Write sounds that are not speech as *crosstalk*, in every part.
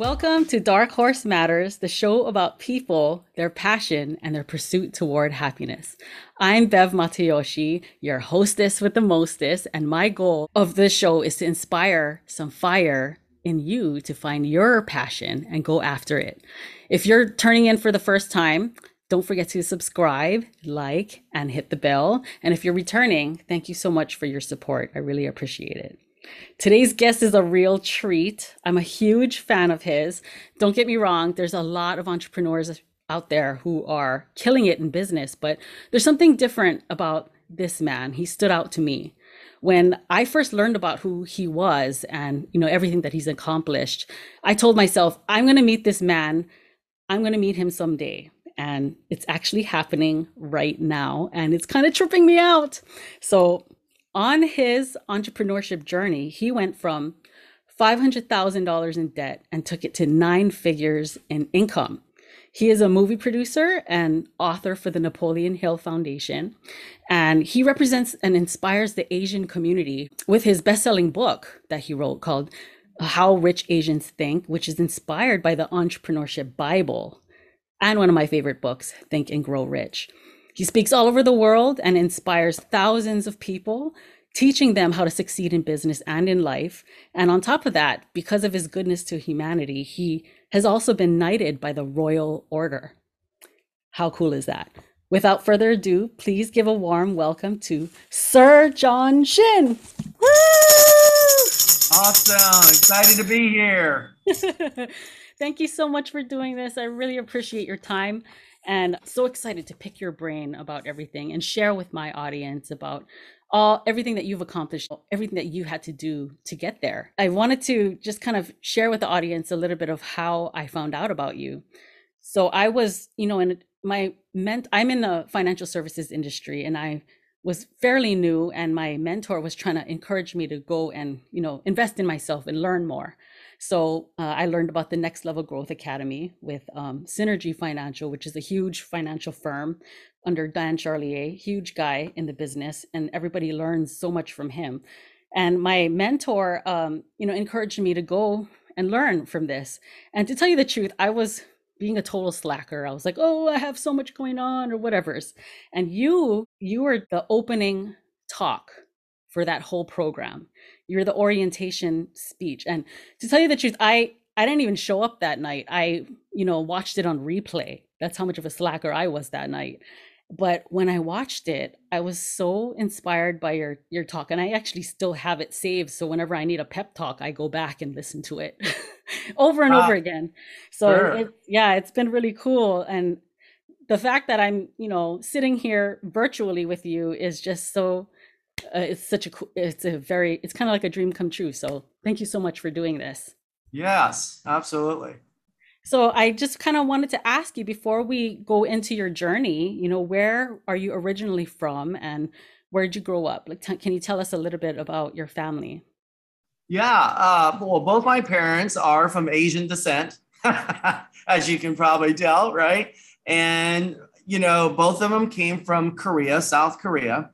Welcome to Dark Horse Matters, the show about people, their passion, and their pursuit toward happiness. I'm Bev Matayoshi, your hostess with the mostest, and my goal of this show is to inspire some fire in you to find your passion and go after it. If you're turning in for the first time, don't forget to subscribe, like, and hit the bell. And if you're returning, thank you so much for your support. I really appreciate it. Today's guest is a real treat. I'm a huge fan of his. Don't get me wrong, there's a lot of entrepreneurs out there who are killing it in business, but there's something different about this man. He stood out to me. When I first learned about who he was and you know everything that he's accomplished, I told myself, I'm going to meet this man. I'm going to meet him someday and it's actually happening right now and it's kind of tripping me out. So on his entrepreneurship journey, he went from $500,000 in debt and took it to nine figures in income. He is a movie producer and author for the Napoleon Hill Foundation, and he represents and inspires the Asian community with his best selling book that he wrote called How Rich Asians Think, which is inspired by the Entrepreneurship Bible and one of my favorite books, Think and Grow Rich. He speaks all over the world and inspires thousands of people, teaching them how to succeed in business and in life. And on top of that, because of his goodness to humanity, he has also been knighted by the Royal Order. How cool is that? Without further ado, please give a warm welcome to Sir John Shin. Woo! Awesome. Excited to be here. *laughs* Thank you so much for doing this. I really appreciate your time and so excited to pick your brain about everything and share with my audience about all everything that you've accomplished everything that you had to do to get there. I wanted to just kind of share with the audience a little bit of how i found out about you. So i was you know in my ment i'm in the financial services industry and i was fairly new and my mentor was trying to encourage me to go and you know invest in myself and learn more so uh, I learned about the Next Level Growth Academy with um, Synergy Financial, which is a huge financial firm under Dan Charlier, huge guy in the business, and everybody learns so much from him. And my mentor, um, you know, encouraged me to go and learn from this. And to tell you the truth, I was being a total slacker. I was like, oh, I have so much going on or whatever's. And you, you were the opening talk for that whole program. You're the orientation speech. And to tell you the truth, I I didn't even show up that night. I, you know, watched it on replay. That's how much of a slacker I was that night. But when I watched it, I was so inspired by your your talk and I actually still have it saved so whenever I need a pep talk, I go back and listen to it *laughs* over and ah, over again. So sure. it, yeah, it's been really cool and the fact that I'm, you know, sitting here virtually with you is just so uh, it's such a it's a very it's kind of like a dream come true so thank you so much for doing this. Yes absolutely. So i just kind of wanted to ask you before we go into your journey you know where are you originally from and where did you grow up? Like t- can you tell us a little bit about your family? Yeah uh, well both my parents are from asian descent *laughs* as you can probably tell right? And you know both of them came from korea south korea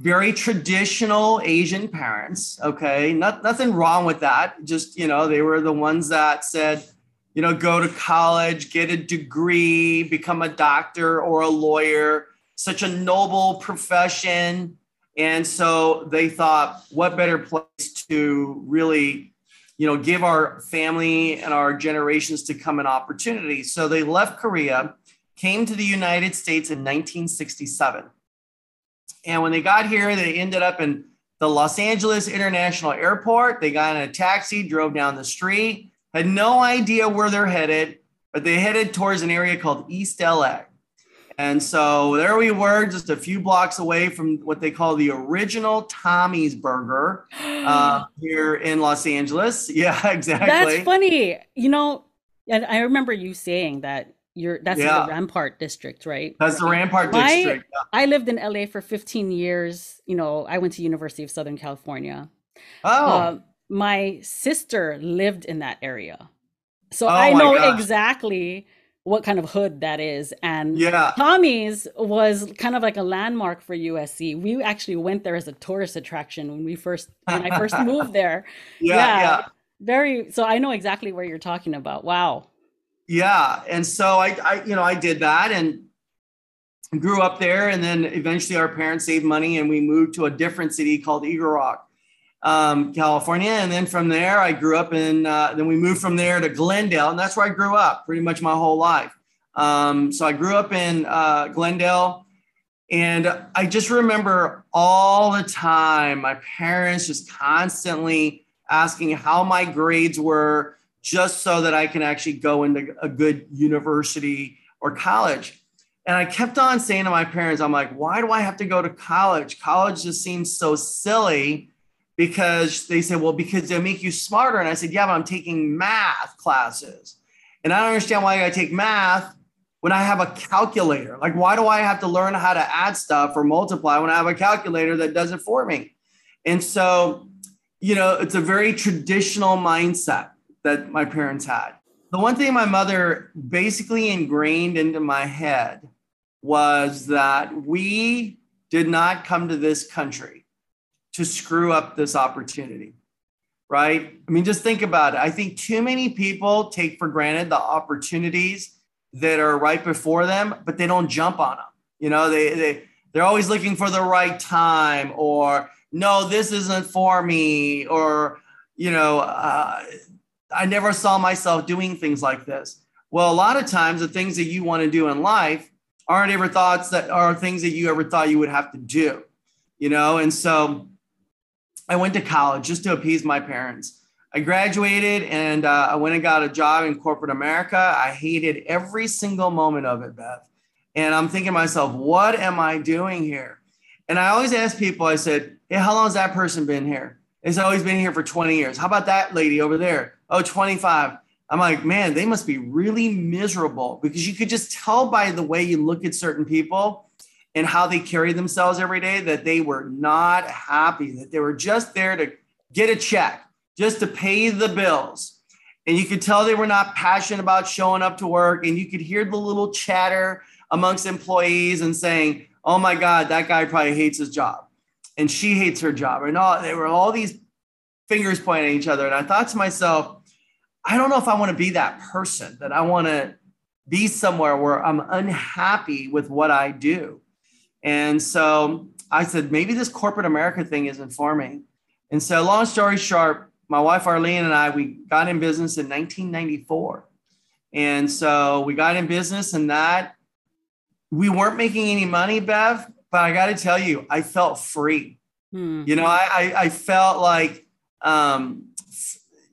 very traditional Asian parents. Okay, Not, nothing wrong with that. Just you know, they were the ones that said, you know, go to college, get a degree, become a doctor or a lawyer. Such a noble profession, and so they thought, what better place to really, you know, give our family and our generations to come an opportunity. So they left Korea, came to the United States in 1967 and when they got here, they ended up in the Los Angeles International Airport. They got in a taxi, drove down the street, had no idea where they're headed, but they headed towards an area called East LA. And so there we were, just a few blocks away from what they call the original Tommy's Burger uh, *gasps* here in Los Angeles. *laughs* Yeah, exactly. That's funny. You know, and I remember you saying that you're that's yeah. the Rampart district, right? That's the Rampart district. I, I lived in LA for 15 years. You know, I went to University of Southern California. Oh. Uh, my sister lived in that area. So oh I know gosh. exactly what kind of hood that is. And yeah. Tommy's was kind of like a landmark for USC. We actually went there as a tourist attraction when we first when I first *laughs* moved there. Yeah, yeah. very so I know exactly where you're talking about. Wow. Yeah. And so I, I you know, I did that and grew up there. And then eventually our parents saved money and we moved to a different city called Eagle Rock, um, California. And then from there, I grew up in, uh, then we moved from there to Glendale. And that's where I grew up pretty much my whole life. Um, so I grew up in uh, Glendale. And I just remember all the time my parents just constantly asking how my grades were, just so that I can actually go into a good university or college. And I kept on saying to my parents, I'm like, why do I have to go to college? College just seems so silly because they said, well, because they make you smarter. And I said, yeah, but I'm taking math classes. And I don't understand why I take math when I have a calculator. Like, why do I have to learn how to add stuff or multiply when I have a calculator that does it for me? And so, you know, it's a very traditional mindset that my parents had. The one thing my mother basically ingrained into my head was that we did not come to this country to screw up this opportunity, right? I mean, just think about it. I think too many people take for granted the opportunities that are right before them, but they don't jump on them. You know, they, they, they're always looking for the right time or no, this isn't for me or, you know, uh, I never saw myself doing things like this. Well, a lot of times the things that you want to do in life aren't ever thoughts that are things that you ever thought you would have to do, you know? And so I went to college just to appease my parents. I graduated and uh, I went and got a job in corporate America. I hated every single moment of it, Bev. And I'm thinking to myself, what am I doing here? And I always ask people, I said, hey, how long has that person been here? It's always been here for 20 years. How about that lady over there? Oh, 25. I'm like, man, they must be really miserable because you could just tell by the way you look at certain people and how they carry themselves every day that they were not happy, that they were just there to get a check, just to pay the bills. And you could tell they were not passionate about showing up to work. And you could hear the little chatter amongst employees and saying, oh my God, that guy probably hates his job. And she hates her job. And all, they were all these fingers pointing at each other. And I thought to myself, I don't know if I want to be that person, that I want to be somewhere where I'm unhappy with what I do. And so I said, maybe this corporate America thing isn't for me. And so, long story short, my wife Arlene and I, we got in business in 1994. And so we got in business, and that we weren't making any money, Bev, but I got to tell you, I felt free. Hmm. You know, I, I, I felt like um,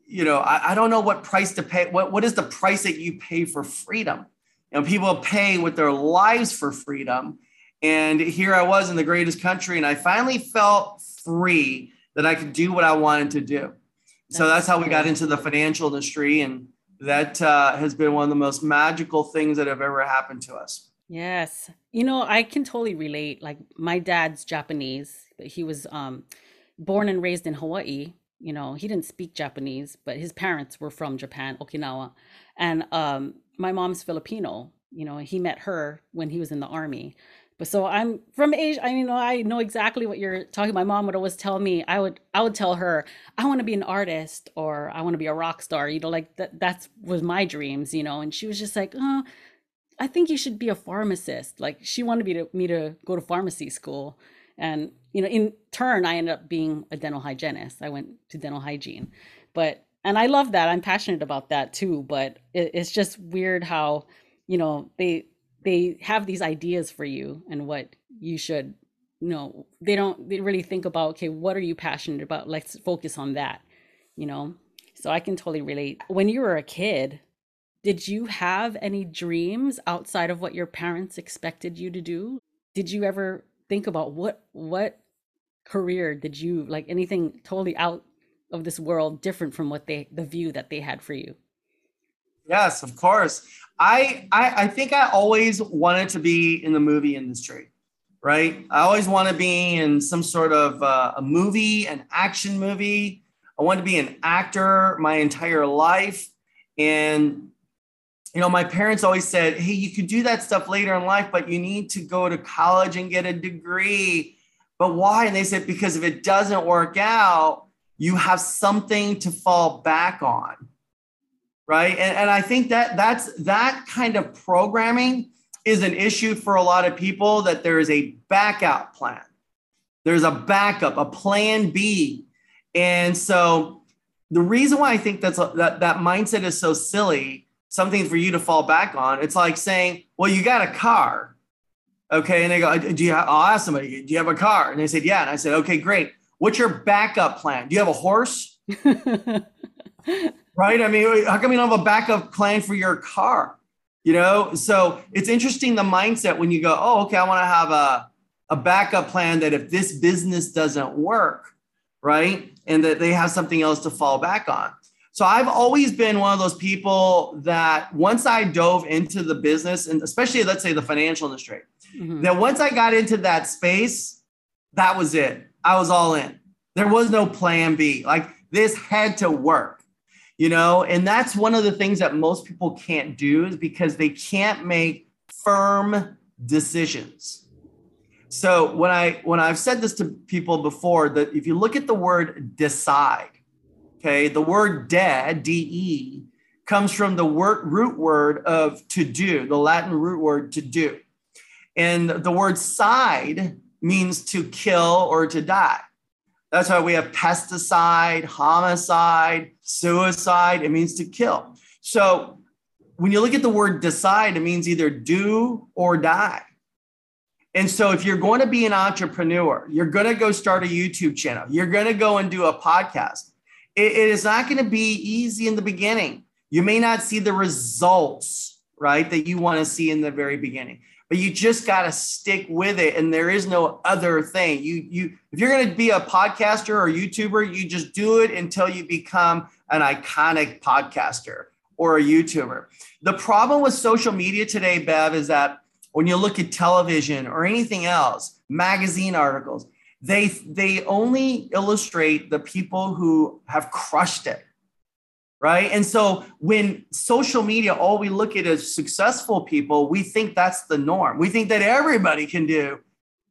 you know, I, I don't know what price to pay. What, what is the price that you pay for freedom? You know, people pay with their lives for freedom. And here I was in the greatest country, and I finally felt free that I could do what I wanted to do. That's so that's how we got into the financial industry. And that uh, has been one of the most magical things that have ever happened to us. Yes. You know, I can totally relate. Like my dad's Japanese, but he was um, born and raised in Hawaii you know he didn't speak japanese but his parents were from japan okinawa. And um my mom's filipino you know he met her when he was in the army. But so i'm from asia i know i know exactly what you're talking my mom would always tell me i would i would tell her i want to be an artist or i want to be a rock star you know like that that's was my dreams you know? And she was just like oh i think you should be a pharmacist. Like she wanted me to me to go to pharmacy school. And you know in turn i ended up being a dental hygienist. I went to dental hygiene. But and i love that. I'm passionate about that too. But it, it's just weird how you know they they have these ideas for you and what you should you know. They don't they really think about okay what are you passionate about? Let's focus on that you know? So i can totally relate. When you were a kid did you have any dreams outside of what your parents expected you to do? Did you ever think about what what career did you like anything totally out of this world different from what they the view that they had for you? Yes of course. I, I i think i always wanted to be in the movie industry right? I always want to be in some sort of uh, a movie an action movie. I want to be an actor my entire life. And you know, my parents always said, hey, you could do that stuff later in life, but you need to go to college and get a degree. But why? And they said, because if it doesn't work out, you have something to fall back on. Right. And, and I think that that's that kind of programming is an issue for a lot of people that there is a backup plan. There's a backup, a plan B. And so the reason why I think that's a, that that mindset is so silly, something for you to fall back on. It's like saying, "Well, you got a car, okay?" And they go, "Do you?" Have, I'll ask somebody, "Do you have a car?" And they said, "Yeah." And I said, "Okay, great. What's your backup plan? Do you have a horse?" *laughs* right? I mean, how come you don't have a backup plan for your car? You know, so it's interesting the mindset when you go, "Oh, okay, I want to have a a backup plan that if this business doesn't work, right, and that they have something else to fall back on." So I've always been one of those people that once I dove into the business, and especially let's say the financial industry, mm-hmm. that once I got into that space, that was it. I was all in. There was no plan B. Like this had to work, you know? And that's one of the things that most people can't do is because they can't make firm decisions. So when I when I've said this to people before that if you look at the word decide, okay, the word de, de comes from the word, root word of to do, the Latin root word to do. And the word side means to kill or to die. That's why we have pesticide, homicide, suicide. It means to kill. So when you look at the word decide, it means either do or die. And so if you're going to be an entrepreneur, you're going to go start a YouTube channel, you're going to go and do a podcast. It, it is not going to be easy in the beginning. You may not see the results, right, that you want to see in the very beginning but you just got to stick with it and there is no other thing you you if you're going to be a podcaster or youtuber you just do it until you become an iconic podcaster or a youtuber the problem with social media today bev is that when you look at television or anything else magazine articles they they only illustrate the people who have crushed it right? And so when social media, all we look at as successful people, we think that's the norm. We think that everybody can do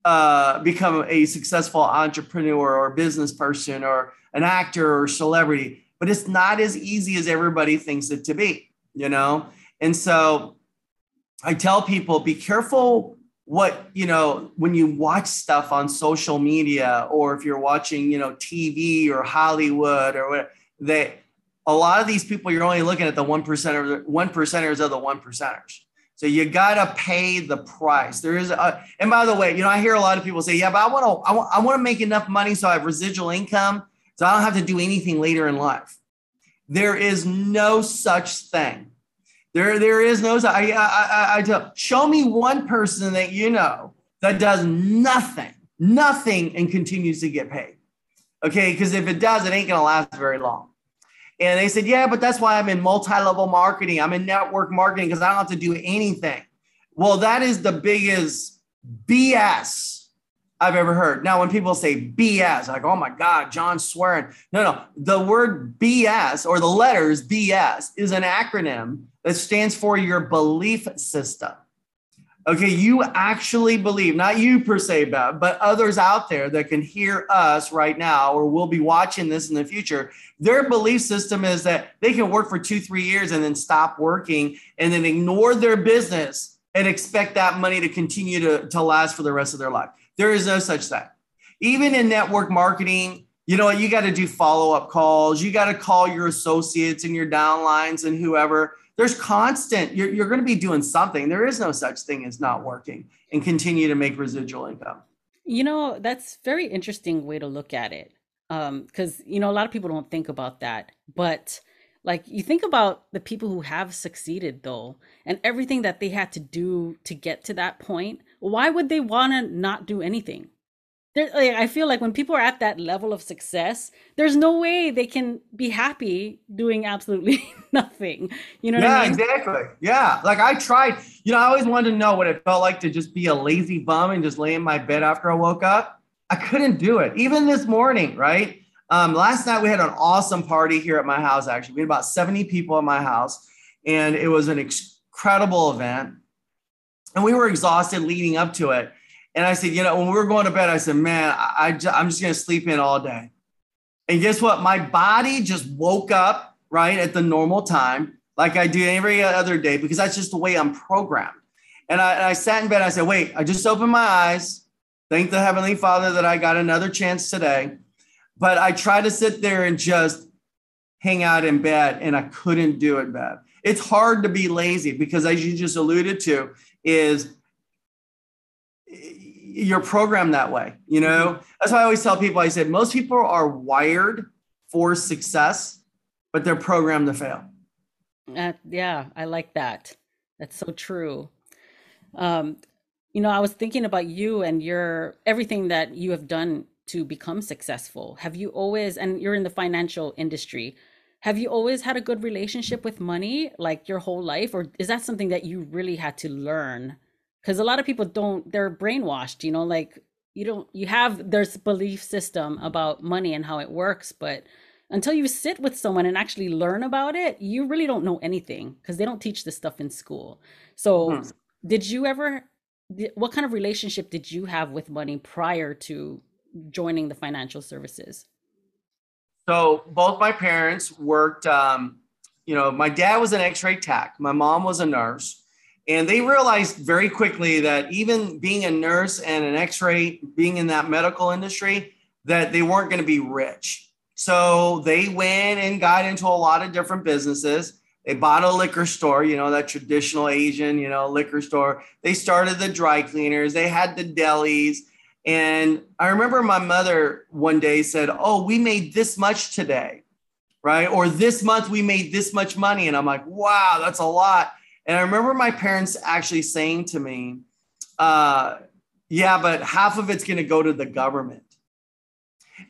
uh, become a successful entrepreneur or business person or an actor or celebrity, but it's not as easy as everybody thinks it to be, you know? And so I tell people be careful what you know when you watch stuff on social media or if you're watching you know tv or hollywood or what they a lot of these people you're only looking at the one percent or one percenters of the one percenters. So you gotta pay the price. There is a, and by the way, you know, I hear a lot of people say, yeah, but I want to, I want, I want to make enough money so I have residual income, so I don't have to do anything later in life. There is no such thing. There, there is no. I, I, I, tell. Show me one person that you know that does nothing, nothing, and continues to get paid. Okay, because if it does, it ain't gonna last very long. And they said, yeah, but that's why I'm in multi-level marketing. I'm in network marketing because I don't have to do anything. Well, that is the biggest BS I've ever heard. Now, when people say BS, like, oh my God, John swearing. No, no. The word BS or the letters BS is an acronym that stands for your belief system. Okay, you actually believe, not you per se, Bev, but others out there that can hear us right now or will be watching this in the future. Their belief system is that they can work for two, three years and then stop working and then ignore their business and expect that money to continue to, to last for the rest of their life. There is no such thing. Even in network marketing, you know, you got to do follow up calls, you got to call your associates and your downlines and whoever. There's constant you're, you're going to be doing something. There is no such thing as not working and continue to make residual income. You know that's very interesting way to look at it um because you know a lot of people don't think about that but like you think about the people who have succeeded though and everything that they had to do to get to that point why would they want to not do anything there, like, I feel like when people are at that level of success, there's no way they can be happy doing absolutely *laughs* nothing. You know yeah, I mean? exactly. Yeah. Like I tried, you know, I always wanted to know what it felt like to just be a lazy bum and just lay in my bed after I woke up. I couldn't do it. Even this morning, right? Um, last night we had an awesome party here at my house, actually. We had about 70 people at my house, and it was an incredible event. And we were exhausted leading up to it. And I said, you know, when we were going to bed, I said, man, I, I am just going to sleep in all day. And guess what? My body just woke up right at the normal time, like I do every other day, because that's just the way I'm programmed. And I, and I sat in bed. I said, wait, I just opened my eyes. Thank the Heavenly Father that I got another chance today. But I try to sit there and just hang out in bed, and I couldn't do it, Bev. It's hard to be lazy because, as you just alluded to, is you're programmed that way. You know, mm-hmm. that's why I always tell people I said, most people are wired for success, but they're programmed to fail. Uh, yeah, I like that. That's so true. Um, you know, I was thinking about you and your everything that you have done to become successful. Have you always, and you're in the financial industry, have you always had a good relationship with money like your whole life? Or is that something that you really had to learn because a lot of people don't they're brainwashed you know like you don't you have there's belief system about money and how it works but until you sit with someone and actually learn about it you really don't know anything because they don't teach this stuff in school so hmm. did you ever what kind of relationship did you have with money prior to joining the financial services so both my parents worked um, you know my dad was an x-ray tech my mom was a nurse and they realized very quickly that even being a nurse and an x-ray, being in that medical industry, that they weren't going to be rich. So they went and got into a lot of different businesses. They bought a liquor store, you know, that traditional Asian, you know, liquor store. They started the dry cleaners. They had the delis. And I remember my mother one day said, Oh, we made this much today, right? Or this month we made this much money. And I'm like, Wow, that's a lot. And I remember my parents actually saying to me, uh, yeah, but half of it's going to go to the government.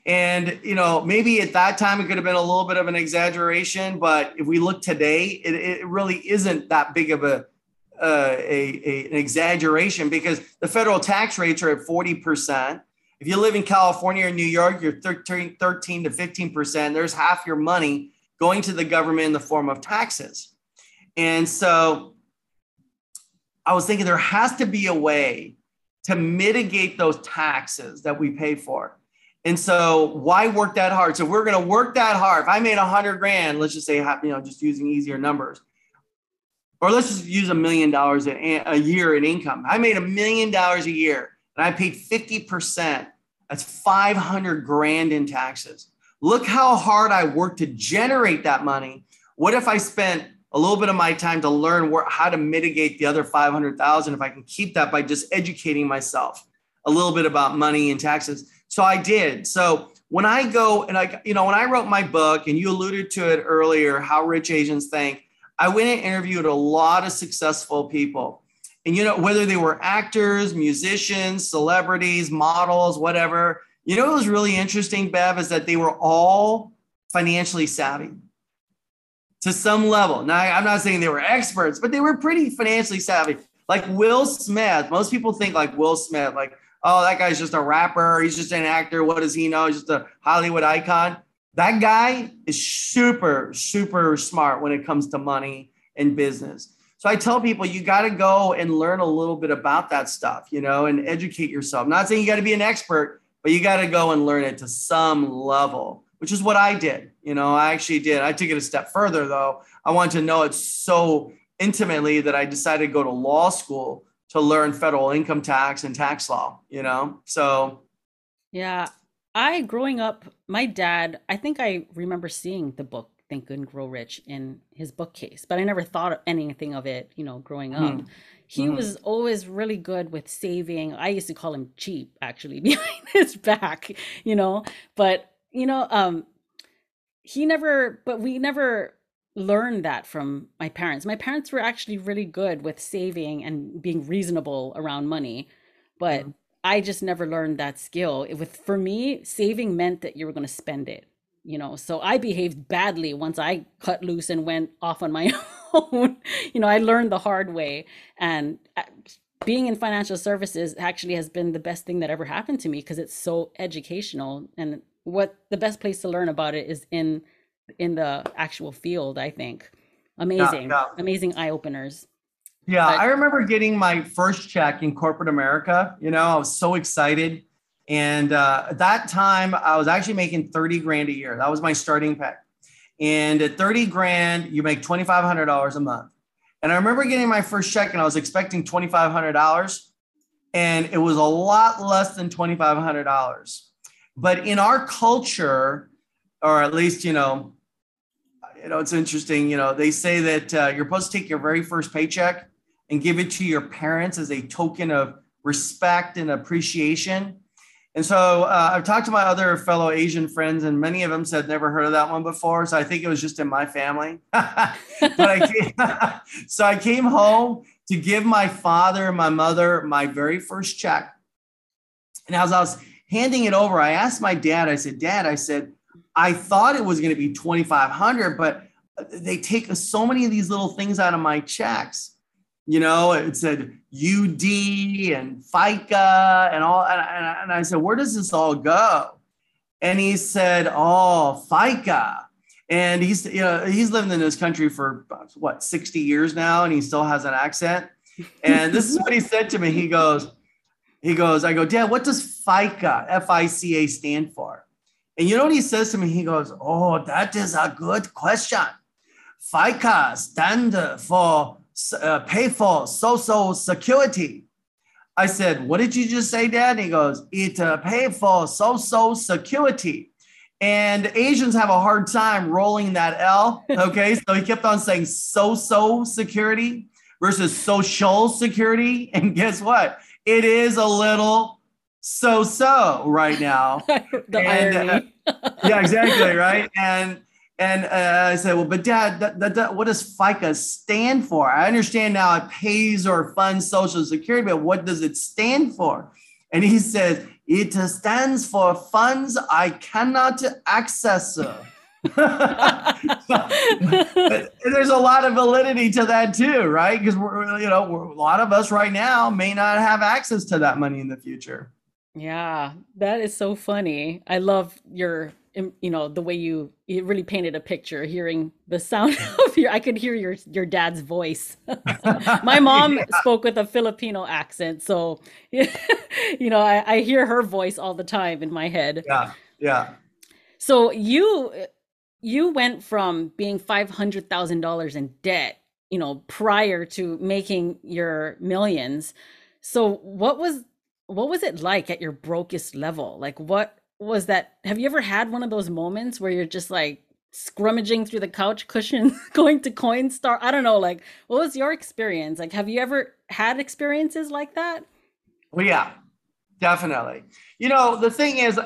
And, you know, maybe at that time it could have been a little bit of an exaggeration, but if we look today, it, it really isn't that big of a, uh, a, a, an exaggeration because the federal tax rates are at 40%. If you live in California or New York, you're 13, 13 to 15%. There's half your money going to the government in the form of taxes. And so I was thinking there has to be a way to mitigate those taxes that we pay for. And so why work that hard? So we're going to work that hard. If I made a hundred grand, let's just say, you know, just using easier numbers, or let's just use a million dollars a year in income. I made a million dollars a year and I paid 50%. That's 500 grand in taxes. Look how hard I worked to generate that money. What if I spent a little bit of my time to learn where, how to mitigate the other 500,000 if I can keep that by just educating myself a little bit about money and taxes. So I did. So when I go and I, you know, when I wrote my book and you alluded to it earlier, How Rich Asians Think, I went and interviewed a lot of successful people. And, you know, whether they were actors, musicians, celebrities, models, whatever, you know, it was really interesting, Bev, is that they were all financially savvy to some level. Now, I'm not saying they were experts, but they were pretty financially savvy. Like Will Smith, most people think like Will Smith, like, oh, that guy's just a rapper. He's just an actor. What does he know? He's just a Hollywood icon. That guy is super, super smart when it comes to money and business. So I tell people you got to go and learn a little bit about that stuff, you know, and educate yourself. I'm not saying you got to be an expert, but you got to go and learn it to some level which is what I did. You know, I actually did. I took it a step further though. I wanted to know it so intimately that I decided to go to law school to learn federal income tax and tax law, you know? So yeah, I growing up, my dad, I think I remember seeing the book Think and Grow Rich in his bookcase, but I never thought of anything of it, you know, growing up. Mm. He mm. was always really good with saving. I used to call him cheap actually *laughs* behind his back, you know, but you know, um, he never, but we never learned that from my parents. My parents were actually really good with saving and being reasonable around money, but mm-hmm. I just never learned that skill. With for me, saving meant that you were going to spend it. You know, so I behaved badly once I cut loose and went off on my *laughs* own. you know, I learned the hard way, and uh, being in financial services actually has been the best thing that ever happened to me because it's so educational and what the best place to learn about it is in in the actual field i think amazing yeah, yeah. amazing eye openers yeah but, i remember getting my first check in corporate america you know i was so excited And uh, at that time, I was actually making 30 grand a year. That was my starting pay. And at 30 grand, you make $2,500 a month. And I remember getting my first check and I was expecting $2,500 and it was a lot less than $2,500. But in our culture, or at least, you know, you know, it's interesting, you know, they say that uh, you're supposed to take your very first paycheck and give it to your parents as a token of respect and appreciation. And so uh, I've talked to my other fellow Asian friends, and many of them said never heard of that one before. So I think it was just in my family. *laughs* I came, *laughs* so I came home to give my father and my mother my very first check. And as I was handing it over, I asked my dad. I said, "Dad," I said, "I thought it was going to be twenty five hundred, but they take so many of these little things out of my checks." You know, it said UD and FICA and all. And, and I said, where does this all go? And he said, oh, FICA. And he's, you know, he's lived in this country for what, 60 years now, and he still has an accent. And this is what he said to me. He goes, he goes, I go, Dad, what does FICA, F-I-C-A stand for? And you know what he says to me? He goes, Oh, that is a good question. FICA stand for uh, pay for social security. I said, what did you just say, Dad? he goes, it uh, pay for social security. And Asians have a hard time rolling that L. *laughs* Okay. so he kept on saying "so social security versus social security. *laughs* And guess what? It is a little so so right now. *laughs* and. Uh, yeah, exactly. Right. And and uh, I said, well, but dad, that, that, that, what does FICA stand for? I understand now it pays or funds Social Security, but what does it stand for? And he says, it stands for funds I cannot access. *laughs* there's a lot of validity to that too, right? Because we're, you know, a lot of us right now may not have access to that money in the future. Yeah, that is so funny. I love your you know the way you you really painted a picture hearing the sound *laughs* of your i could hear your your dad's voice. *laughs* My *laughs* mom yeah. spoke with a filipino accent so you know I, I hear her voice all the time in my head. Yeah yeah. So you you went from being $500000 in debt you know prior to making your millions. So what was what was it like at your brokest level? Like what was that have you ever had one of those moments where you're just like scrummaging through the couch *laughs* cushion going to coinstar i don't know like what was your experience? Like have you ever had experiences like that? Well yeah definitely. You know the thing is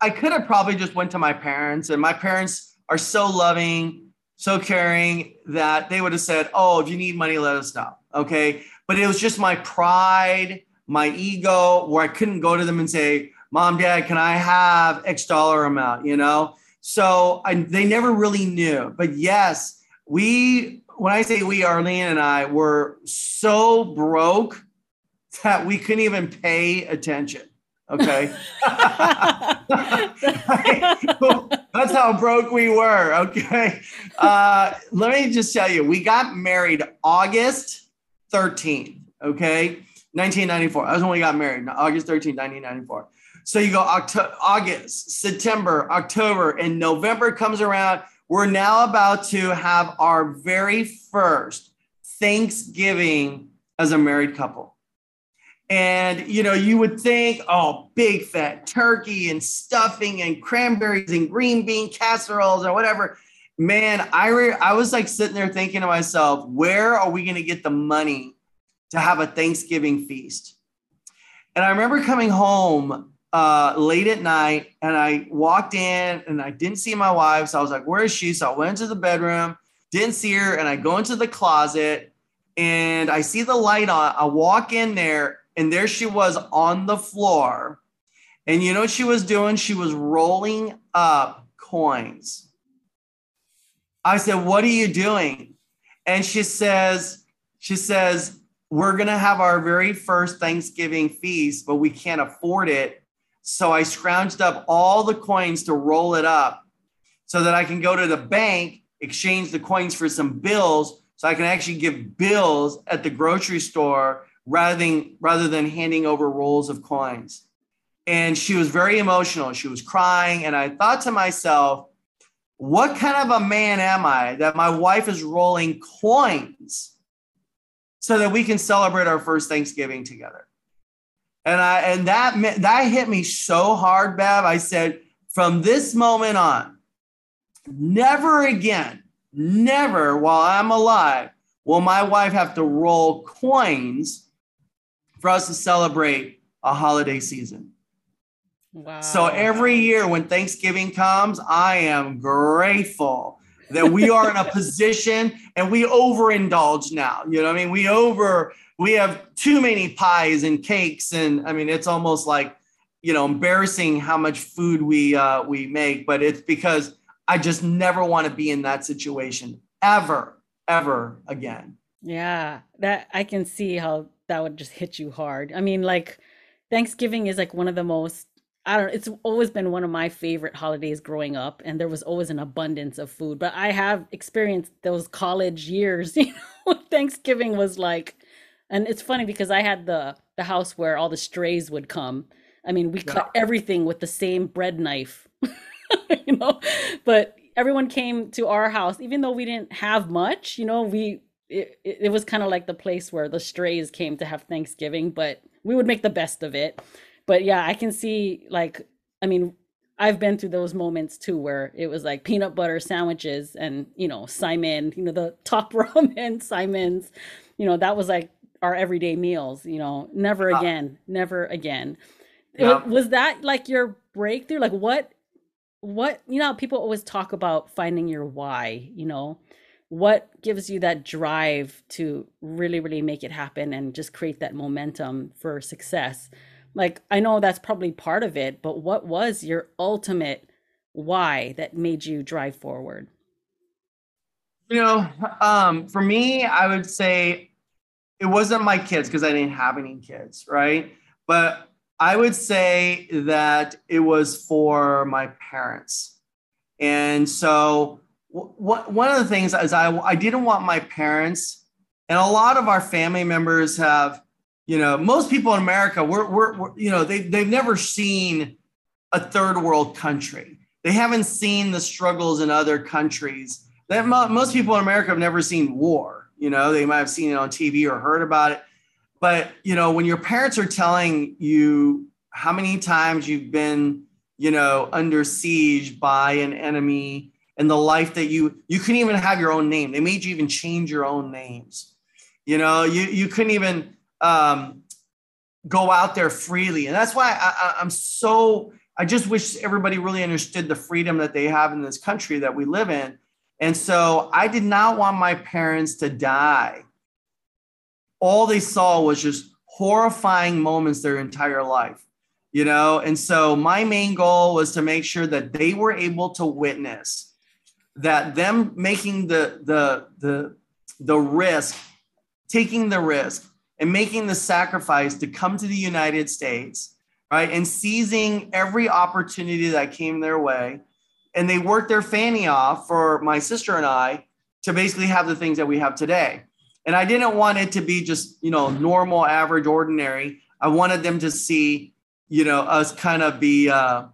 i could have probably just went to my parents and my parents are so loving so caring that they would have said oh if you need money let us know okay? But it was just my pride my ego where i couldn't go to them and say mom, dad, can I have X dollar amount? You know, so I, they never really knew. But yes, we, when I say we, Arlene and I were so broke that we couldn't even pay attention. Okay. *laughs* *laughs* That's how broke we were. Okay. Uh, let me just tell you, we got married August 13th. Okay. 1994. That was when we got married, August 13, 1994. So you go October, August, September, October, and November comes around. We're now about to have our very first Thanksgiving as a married couple. And you know, you would think, oh, big fat turkey and stuffing and cranberries and green bean casseroles or whatever. Man, I re- I was like sitting there thinking to myself, where are we going to get the money to have a Thanksgiving feast? And I remember coming home uh, late at night and I walked in and I didn't see my wife. So I was like, where is she? So I went into the bedroom, didn't see her. And I go into the closet and I see the light on. I walk in there and there she was on the floor. And you know what she was doing? She was rolling up coins. I said, What are you doing? And she says, She says, We're going to have our very first Thanksgiving feast, but we can't afford it so I scrounged up all the coins to roll it up so that I can go to the bank, exchange the coins for some bills, so I can actually give bills at the grocery store rather than rather than handing over rolls of coins. and she was very emotional. She was crying. And I thought to myself, what kind of a man am I that my wife is rolling coins so that we can celebrate our first Thanksgiving together? And I and that that hit me so hard, Bev. I said, from this moment on, never again, never while I'm alive will my wife have to roll coins for us to celebrate a holiday season. Wow. So every year when Thanksgiving comes, I am grateful that we are in a position and we overindulge now. You know, I mean, we over we have too many pies and cakes, and I mean, it's almost like you know embarrassing how much food we uh, we make. But it's because I just never want to be in that situation ever, ever again. Yeah, that I can see how that would just hit you hard. I mean, like Thanksgiving is like one of the most I don't it's always been one of my favorite holidays growing up and there was always an abundance of food. But I have experienced those college years, *laughs* you know, Thanksgiving was like and it's funny because I had the the house where all the strays would come. I mean, we yeah. cut everything with the same bread knife. *laughs* you know, but everyone came to our house even though we didn't have much, you know, we it, it was kind of like the place where the strays came to have Thanksgiving, but we would make the best of it but yeah, I can see like I mean, I've been through those moments too where it was like peanut butter sandwiches and you know saimin, you know the *laughs* top ramen saimin's, you know that was like our everyday meals. You know, never uh again, never again. Yeah. Was that like your breakthrough? Like what? What you know? People always talk about finding your why. You know, what gives you that drive to really, really make it happen and just create that momentum for success? Like i know that's probably part of it but what was your ultimate why that made you drive forward? You know um, for me i would say it wasn't my kids because i didn't have any kids right? But i would say that it was for my parents. And so what, one of the things is I, I didn't want my parents and a lot of our family members have you know, most people in America, we're, we're, we're you know, they, they've never seen a third world country. They haven't seen the struggles in other countries. That most people in America have never seen war. You know, they might have seen it on TV or heard about it. But, you know, when your parents are telling you how many times you've been, you know, under siege by an enemy and the life that you, you couldn't even have your own name. They made you even change your own names. You know, you, you couldn't even, um, go out there freely. And that's why I, I'm so, I just wish everybody really understood the freedom that they have in this country that we live in. And so I did not want my parents to die. All they saw was just horrifying moments their entire life, you know? And so my main goal was to make sure that they were able to witness that them making the the the the risk, taking the risk and making the sacrifice to come to the United States, right? And seizing every opportunity that came their way. And they worked their fanny off for my sister and I to basically have the things that we have today. And I didn't want it to be just, you know, normal, average, ordinary. I wanted them to see, you know, us kind of be, uh,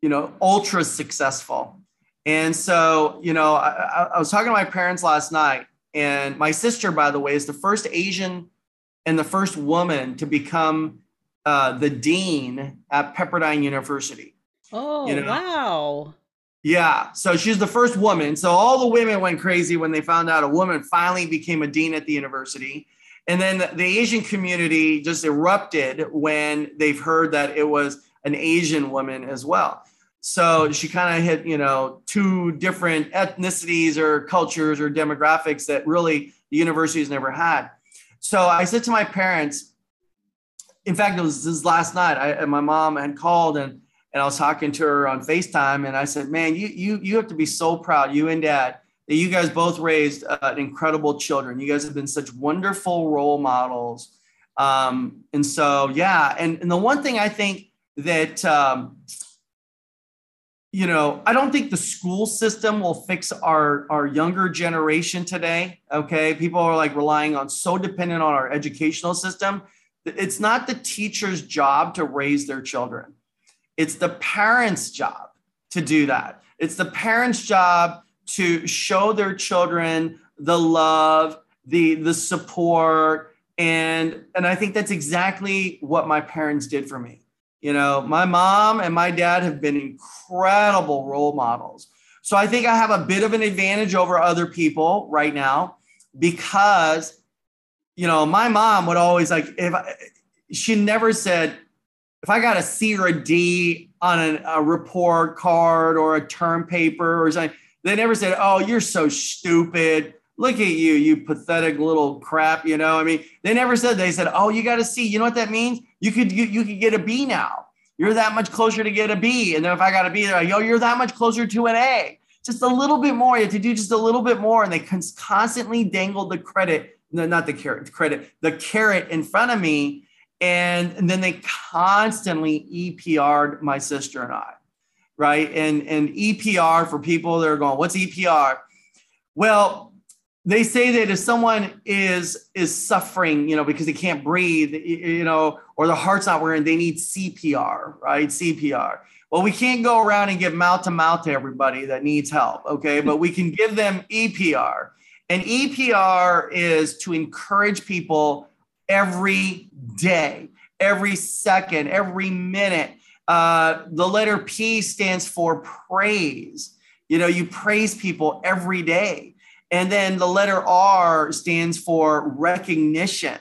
you know, ultra successful. And so, you know, I, I was talking to my parents last night and my sister, by the way, is the first Asian and the first woman to become uh, the dean at Pepperdine University. Oh, you know? wow. Yeah. So she's the first woman. So all the women went crazy when they found out a woman finally became a dean at the university. And then the Asian community just erupted when they've heard that it was an Asian woman as well. So she kind of hit, you know, two different ethnicities or cultures or demographics that really the university has never had. So I said to my parents, in fact, it was this last night. I, my mom had called and and I was talking to her on FaceTime, and I said, "Man, you you you have to be so proud, you and Dad, that you guys both raised uh, incredible children. You guys have been such wonderful role models." Um, and so, yeah, and and the one thing I think that um, you know, I don't think the school system will fix our our younger generation today. Okay, people are like relying on so dependent on our educational system. it's not the teacher's job to raise their children. It's the parents' job to do that. It's the parents' job to show their children the love, the the support, and and I think that's exactly what my parents did for me. You know, my mom and my dad have been incredible role models. So I think I have a bit of an advantage over other people right now because you know, my mom would always like if I, she never said if I got a C or a D on a, a report card or a term paper or something, they never said, "Oh, you're so stupid." Look at you, you pathetic little crap. You know, I mean, they never said. They said, "Oh, you got a C." You know what that means? You could you, you could get a B now. You're that much closer to get a B. And then if I got a B, they're like, "Yo, you're that much closer to an A." Just a little bit more. You have to do just a little bit more, and they constantly dangled the credit no, not the carrot, credit, the carrot in front of me. And, and then they constantly EPR'd my sister and I, right? And, and EPR for people that are going, what's EPR? Well, they say that if someone is is suffering, you know, because they can't breathe, you know, or their heart's not working, they need CPR, right? CPR. Well, we can't go around and give mouth to mouth to everybody that needs help, okay? But we can give them EPR. And EPR is to encourage people every day, every second, every minute. Uh, the letter P stands for praise. You know, you praise people every day. And then the letter R stands for recognition,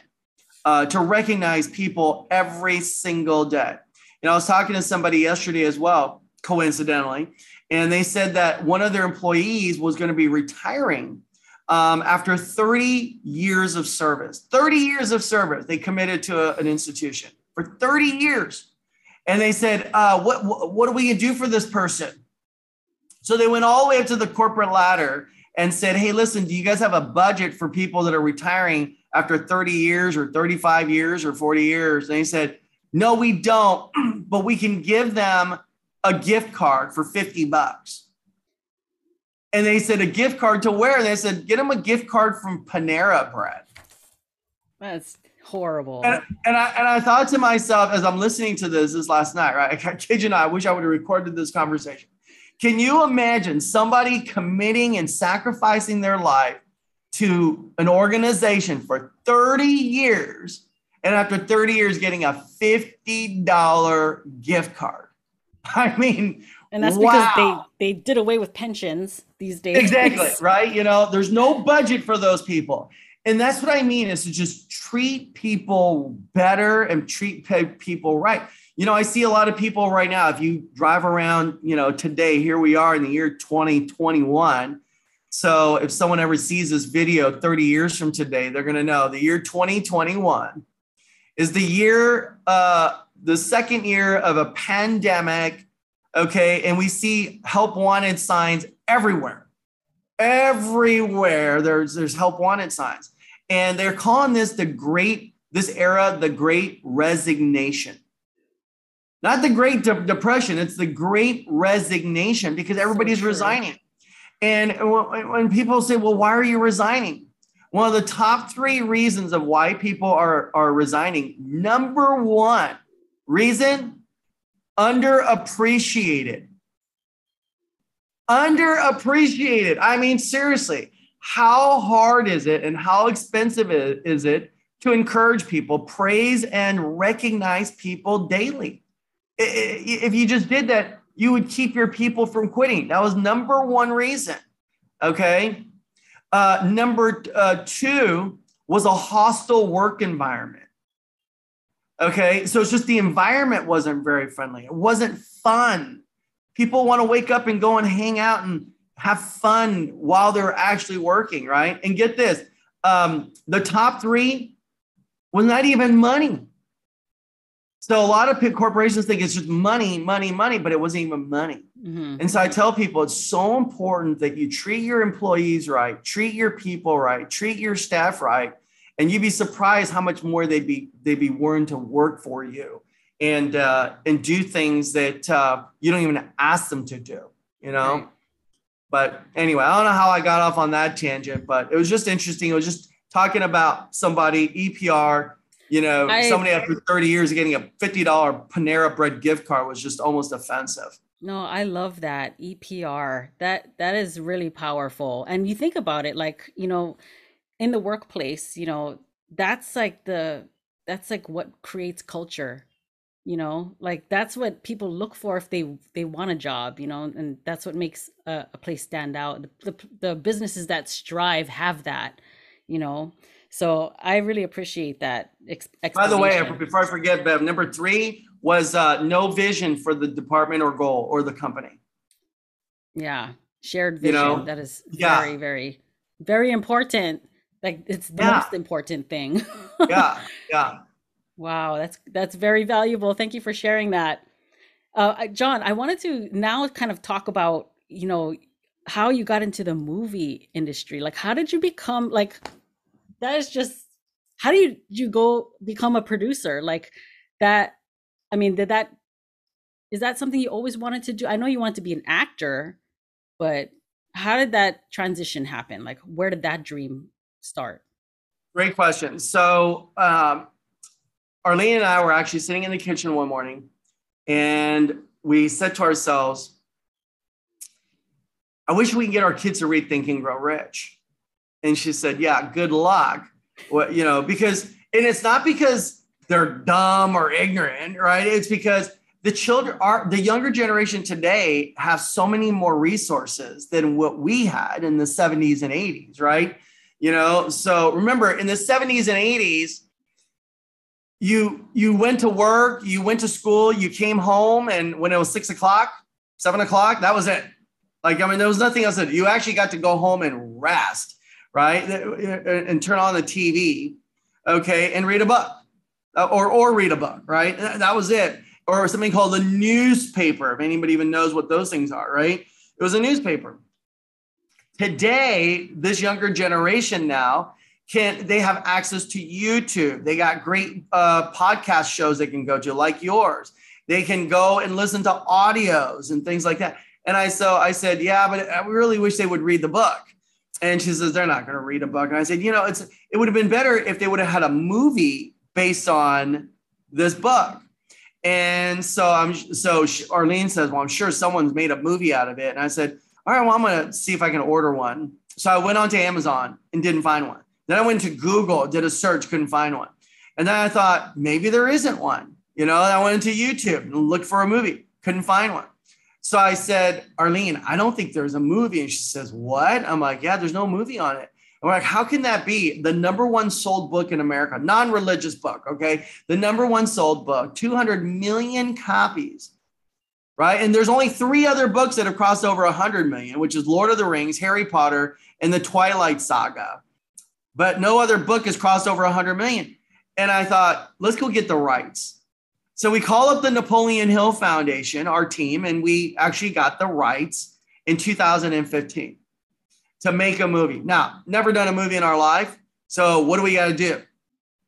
uh, to recognize people every single day. And I was talking to somebody yesterday as well, coincidentally, and they said that one of their employees was going to be retiring um, after 30 years of service. 30 years of service, they committed to a, an institution for 30 years. And they said, uh, what, what, what are we going to do for this person? So they went all the way up to the corporate ladder and said, hey, listen, do you guys have a budget for people that are retiring after 30 years or 35 years or 40 years? And they said, no, we don't, *clears throat* but we can give them a gift card for 50 bucks. And they said a gift card to where? And they said, get them a gift card from Panera Bread. That's horrible. And, and I and I thought to myself as I'm listening to this this last night, right? *laughs* I kid you not, I wish I would have recorded this conversation. Can you imagine somebody committing and sacrificing their life to an organization for 30 years and after 30 years getting a $50 gift card? *laughs* I mean, and that's wow. because they they did away with pensions these days. Exactly, *laughs* right? You know, there's no budget for those people. And that's what I mean is to just treat people better and treat people right. You know, I see a lot of people right now. If you drive around, you know, today, here we are in the year 2021. So if someone ever sees this video 30 years from today, they're going to know the year 2021 is the year, uh, the second year of a pandemic Okay. And we see help wanted signs everywhere. Everywhere there's there's help wanted signs. And they're calling this the great, this era, the great resignation. Not the great de- depression, it's the great resignation because everybody's so resigning. And when, when people say, well, why are you resigning? One of the top three reasons of why people are, are resigning. Number one reason underappreciated. Underappreciated. I mean, seriously, how hard is it and how expensive is it to encourage people, praise and recognize people daily? If you just did that, you would keep your people from quitting. That was number one reason. Okay. Uh, number uh, two was a hostile work environment. Okay. So it's just the environment wasn't very friendly. It wasn't fun. People want to wake up and go and hang out and have fun while they're actually working, right? And get this um, the top three was not even money. So a lot of corporations think it's just money, money, money, but it wasn't even money. Mm-hmm. And so I tell people it's so important that you treat your employees right, treat your people right, treat your staff right, and you'd be surprised how much more they'd be they'd be willing to work for you and uh, and do things that uh, you don't even ask them to do you know right. but anyway i don't know how i got off on that tangent but it was just interesting it was just talking about somebody epr you know, I, somebody after 30 years getting a $50 Panera bread gift card was just almost offensive. No, I love that EPR. That that is really powerful. And you think about it like, you know, in the workplace, you know, that's like the that's like what creates culture you know like that's what people look for if they they want a job you know and that's what makes a, a place stand out the, the, the businesses that strive have that you know so i really appreciate that ex- by the way before i forget bev number three was uh, no vision for the department or goal or the company yeah shared vision you know? that is yeah. very very very important like it's the yeah. most important thing yeah yeah *laughs* Wow, that's that's very valuable. Thank you for sharing that. Uh, John, I wanted to now kind of talk about, you know, how you got into the movie industry. Like how did you become like that is just how do you you go become a producer? Like that I mean, did that is that something you always wanted to do? I know you want to be an actor, but how did that transition happen? Like where did that dream start? Great question. So um Arlene and I were actually sitting in the kitchen one morning and we said to ourselves, I wish we could get our kids to read Think and Grow Rich. And she said, Yeah, good luck. Well, you know, because, and it's not because they're dumb or ignorant, right? It's because the children are the younger generation today have so many more resources than what we had in the 70s and 80s, right? You know, so remember in the 70s and 80s, you you went to work, you went to school, you came home, and when it was six o'clock, seven o'clock, that was it. Like I mean, there was nothing else. That you actually got to go home and rest, right, and turn on the TV, okay, and read a book, uh, or or read a book, right. That was it. Or something called the newspaper, if anybody even knows what those things are, right? It was a newspaper. Today, this younger generation now can they have access to YouTube? They got great uh, podcast shows they can go to, like yours. They can go and listen to audios and things like that. And I so I said, yeah, but I really wish they would read the book. And she says they're not going to read a book. And I said, you know, it's it would have been better if they would have had a movie based on this book. And so I'm so Arlene says, well, I'm sure someone's made a movie out of it. And I said, all right, well, I'm going to see if I can order one. So I went onto Amazon and didn't find one. Then I went to Google, did a search, couldn't find one. And then I thought, maybe there isn't one. You know, I went into YouTube and looked for a movie, couldn't find one. So I said, Arlene, I don't think there's a movie. And she says, What? I'm like, Yeah, there's no movie on it. I'm like, How can that be? The number one sold book in America, non religious book, okay? The number one sold book, 200 million copies, right? And there's only three other books that have crossed over 100 million, which is Lord of the Rings, Harry Potter, and the Twilight Saga but no other book has crossed over 100 million. And I thought, let's go get the rights. So we call up the Napoleon Hill Foundation, our team, and we actually got the rights in 2015 to make a movie. Now, never done a movie in our life. So what do we got to do?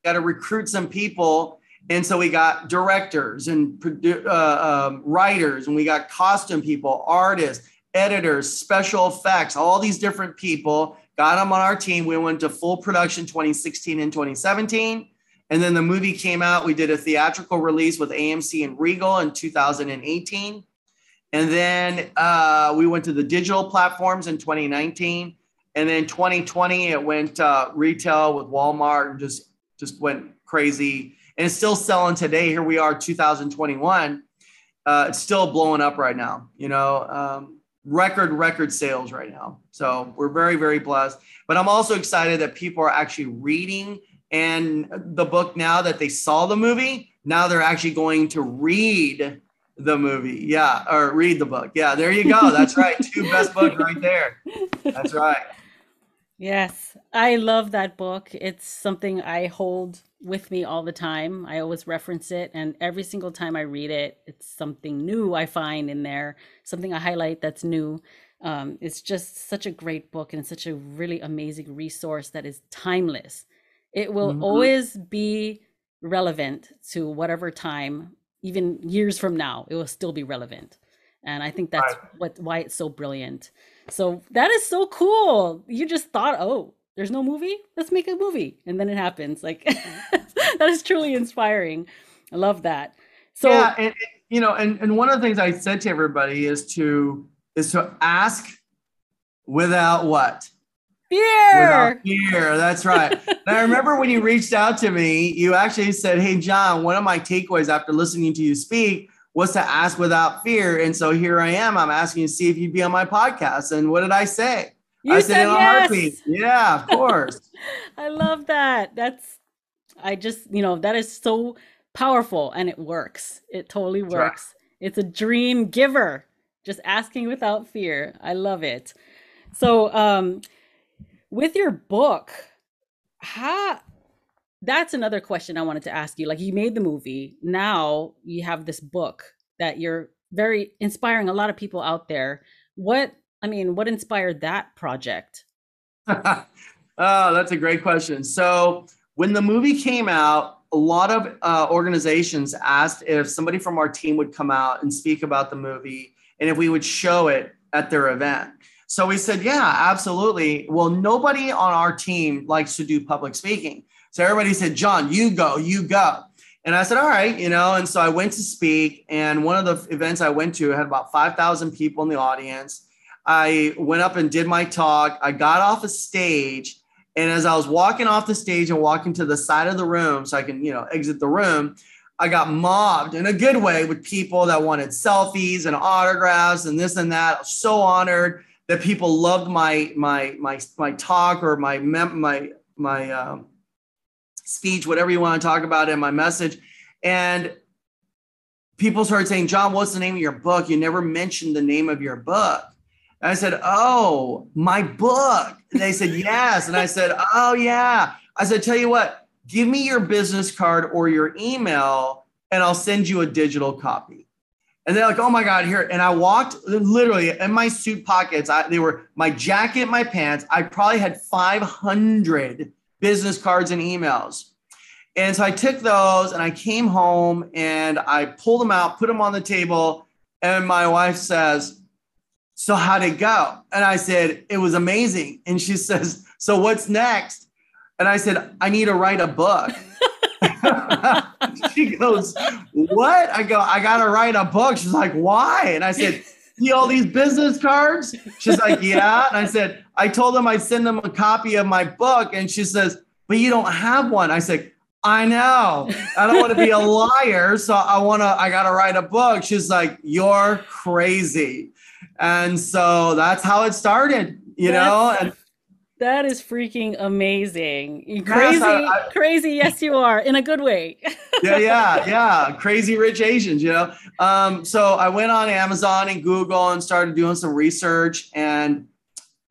Got to recruit some people. And so we got directors and uh, um, writers, and we got costume people, artists, editors, special effects, all these different people got them on our team. We went to full production 2016 and 2017. And then the movie came out. We did a theatrical release with AMC and Regal in 2018. And then uh, we went to the digital platforms in 2019. And then 2020, it went uh, retail with Walmart and just, just went crazy. And it's still selling today. Here we are, 2021. Uh, it's still blowing up right now. You know, um, record record sales right now so we're very very blessed but i'm also excited that people are actually reading and the book now that they saw the movie now they're actually going to read the movie. Yeah or read the book. Yeah there you go. That's *laughs* right. Two best books right there. That's right. Yes i love that book. It's something i hold with me all the time. I always reference it, and every single time I read it, it's something new I find in there, something I highlight that's new. Um, it's just such a great book and such a really amazing resource that is timeless. It will mm-hmm. always be relevant to whatever time, even years from now, it will still be relevant. And I think that's right. what why it's so brilliant. So that is so cool. You just thought, oh, there's no movie let's make a movie and then it happens like *laughs* that is truly inspiring. I love that. So yeah, and, and you know, and, and one of the things I said to everybody is to is to ask without what? Fear. Fear. That's right. I remember when you reached out to me, you actually said, Hey, John, one of my takeaways after listening to you speak was to ask without fear. And so here I am. I'm asking you to see if you'd be on my podcast. And what did I say? You I said, said yes. Yeah, of course. *laughs* I love that. That's, I just, you know, that is so powerful and it works. It totally works. Right. It's a dream giver. Just asking without fear. I love it. So, um, with your book, how that's another question I wanted to ask you. Like you made the movie, now you have this book that you're very inspiring a lot of people out there. What I mean, what inspired that project? *laughs* oh, that's a great question. So when the movie came out, a lot of uh, organizations asked if somebody from our team would come out and speak about the movie and if we would show it at their event. So we said, yeah, absolutely. Well, nobody on our team likes to do public speaking. So everybody said, John, you go, you go. And I said, all right, you know, and so I went to speak. And one of the events I went to had about 5,000 people in the audience. I went up and did my talk. I got off a stage. And as I was walking off the stage and walking to the side of the room so I can, you know, exit the room, I got mobbed in a good way with people that wanted selfies and autographs and this and that. So honored that people loved my my my my talk or my my my um, speech, whatever you want to talk about and my message, and people started saying, "John, what's the name of your book? You never mentioned the name of your book." I said, "Oh, my book." And they said, "Yes," and I said, "Oh yeah." I said, "Tell you what, give me your business card or your email, and I'll send you a digital copy." And they're like, oh my God, here. And I walked literally in my suit pockets. I, they were my jacket, my pants. I probably had 500 business cards and emails. And so I took those and I came home and I pulled them out, put them on the table. And my wife says, So how'd it go? And I said, It was amazing. And she *laughs* says, So what's next? And I said, I need to write a book. *laughs* she goes, What? I go, I got to write a book. She's like, Why? And I said, See all these business cards? She's like, Yeah. And I said, I told them I'd send them a copy of my book. And she says, But you don't have one. I said, I know. I don't want to be a liar. So I want to, I got to write a book. She's like, You're crazy. And so that's how it started, you that's, know? And that is freaking amazing. Crazy, I, crazy. Yes, you are in a good way. yeah, yeah, yeah. Crazy rich Asians, you know. Um, so I went on Amazon and Google and started doing some research and